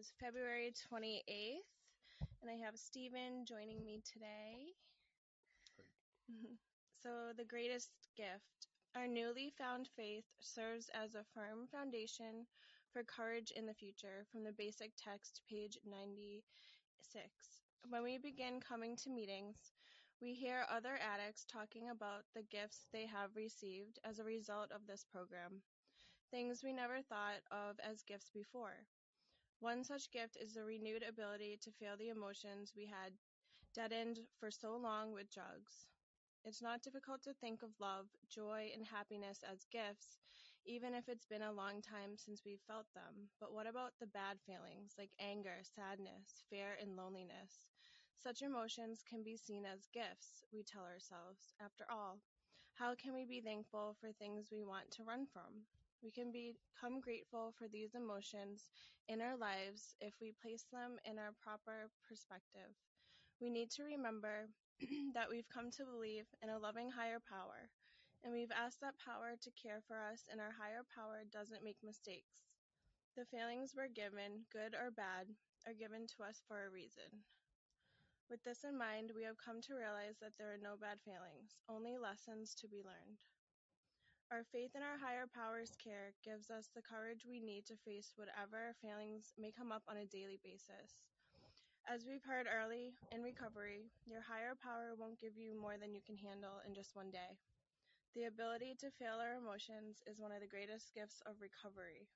is February 28th, and I have Stephen joining me today. So, the greatest gift. Our newly found faith serves as a firm foundation for courage in the future, from the basic text, page 96. When we begin coming to meetings, we hear other addicts talking about the gifts they have received as a result of this program, things we never thought of as gifts before. One such gift is the renewed ability to feel the emotions we had deadened for so long with drugs. It's not difficult to think of love, joy, and happiness as gifts, even if it's been a long time since we've felt them. But what about the bad feelings like anger, sadness, fear, and loneliness? Such emotions can be seen as gifts, we tell ourselves. After all, how can we be thankful for things we want to run from? We can become grateful for these emotions in our lives if we place them in our proper perspective. We need to remember that we've come to believe in a loving higher power, and we've asked that power to care for us, and our higher power doesn't make mistakes. The feelings we're given, good or bad, are given to us for a reason. With this in mind, we have come to realize that there are no bad feelings, only lessons to be learned. Our faith in our higher power's care gives us the courage we need to face whatever failings may come up on a daily basis. As we've heard early in recovery, your higher power won't give you more than you can handle in just one day. The ability to feel our emotions is one of the greatest gifts of recovery.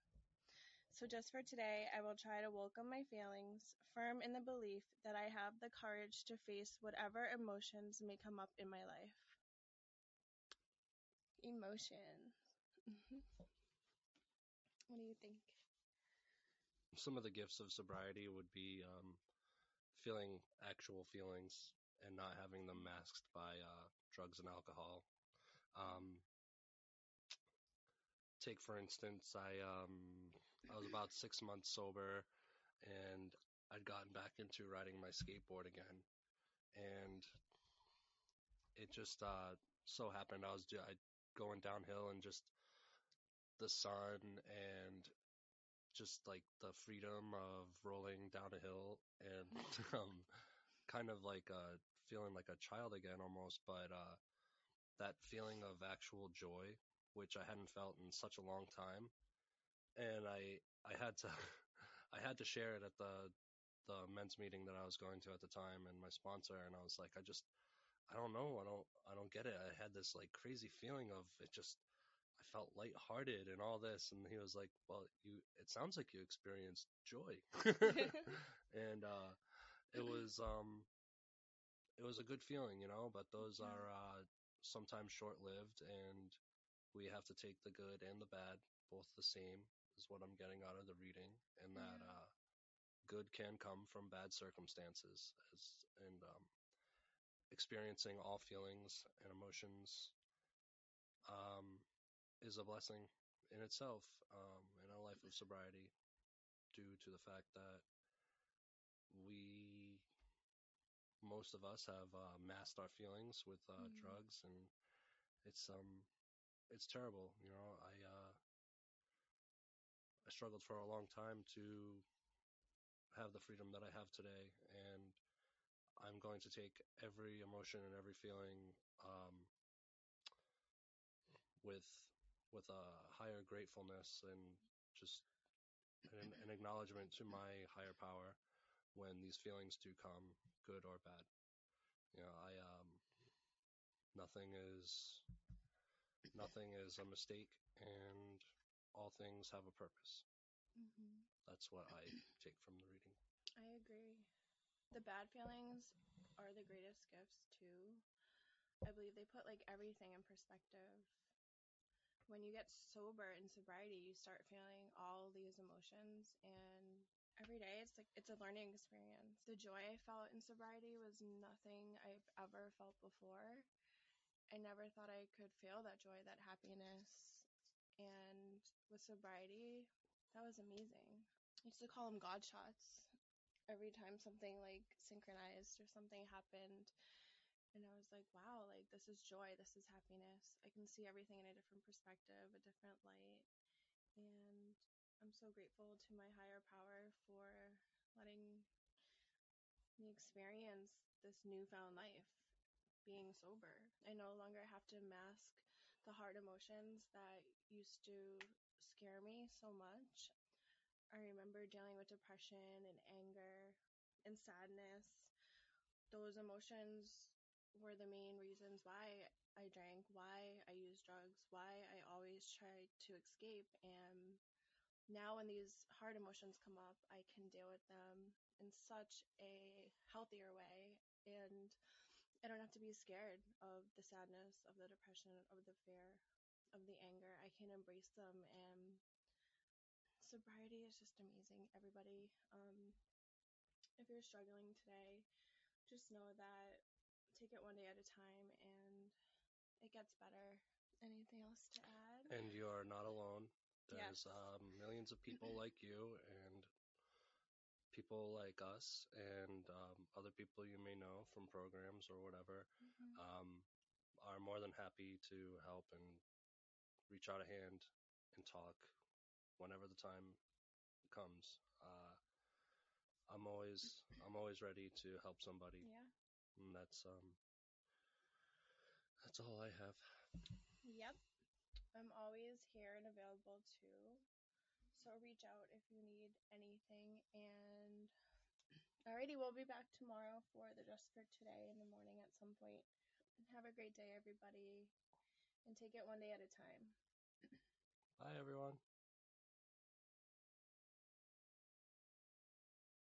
So, just for today, I will try to welcome my feelings, firm in the belief that I have the courage to face whatever emotions may come up in my life. Emotions. what do you think? Some of the gifts of sobriety would be um, feeling actual feelings and not having them masked by uh, drugs and alcohol. Um, take for instance, I um, I was about six months sober, and I'd gotten back into riding my skateboard again, and it just uh, so happened I was I going downhill and just the sun and just like the freedom of rolling down a hill and um, kind of like uh, feeling like a child again almost, but uh, that feeling of actual joy, which I hadn't felt in such a long time, and I I had to I had to share it at the the men's meeting that I was going to at the time and my sponsor, and I was like, I just I don't know, I don't I don't get it. I had this like crazy feeling of it just I felt lighthearted and all this, and he was like, "Well, you. It sounds like you experienced joy," and uh, it was um, it was a good feeling, you know. But those Yeah. are uh, sometimes short-lived, and we have to take the good and the bad, both the same, is what I'm getting out of the reading, and that Yeah. uh, good can come from bad circumstances, as and um, experiencing all feelings and emotions. Um, is a blessing in itself um, in a life of sobriety due to the fact that we most of us have uh, masked our feelings with uh, Mm. drugs and it's um it's terrible you know i uh i struggled for a long time to have the freedom that i have today and going to take every emotion and every feeling um with with a higher gratefulness and just an, an acknowledgement to my higher power when these feelings do come, good or bad. You know, I um, nothing is nothing is a mistake, and all things have a purpose. hmm That's what I take from the reading. I agree. The bad feelings are the greatest gifts too. I believe they put like everything in perspective. When you get sober in sobriety, you start feeling all these emotions and every day it's like it's a learning experience. The joy I felt in sobriety was nothing I've ever felt before. I never thought I could feel that joy, that happiness. And with sobriety, that was amazing. I used to call them God shots every time something like synchronized or something happened and i was like wow like this is joy this is happiness i can see everything in a different perspective a different light and i'm so grateful to my higher power for letting me experience this newfound life being sober. I no longer have to mask the hard emotions that used to scare me so much. I remember dealing with depression and anger and sadness. Those emotions were the main reasons why I drank, why I used drugs, why I always tried to escape. And now, when these hard emotions come up, I can deal with them in such a healthier way. And I don't have to be scared of the sadness, of the depression, of the fear, of the anger. I can embrace them. And sobriety is just amazing, everybody. Um, if you're struggling today, just know that take it one day at a time and it gets better. Anything else to add? And you are not alone. There's Yes. um, millions of people like you and people like us and um, other people you may know from programs or whatever Mhm. um, are more than happy to help and reach out a hand and talk whenever the time comes. Uh, I'm always I'm always ready to help somebody, Yeah. and that's um that's all I have. Yep. I'm always here and available too. So reach out if you need anything. And alrighty, we'll be back tomorrow for the Just for Today in the morning at some point. And have a great day, everybody. And take it one day at a time. Bye everyone.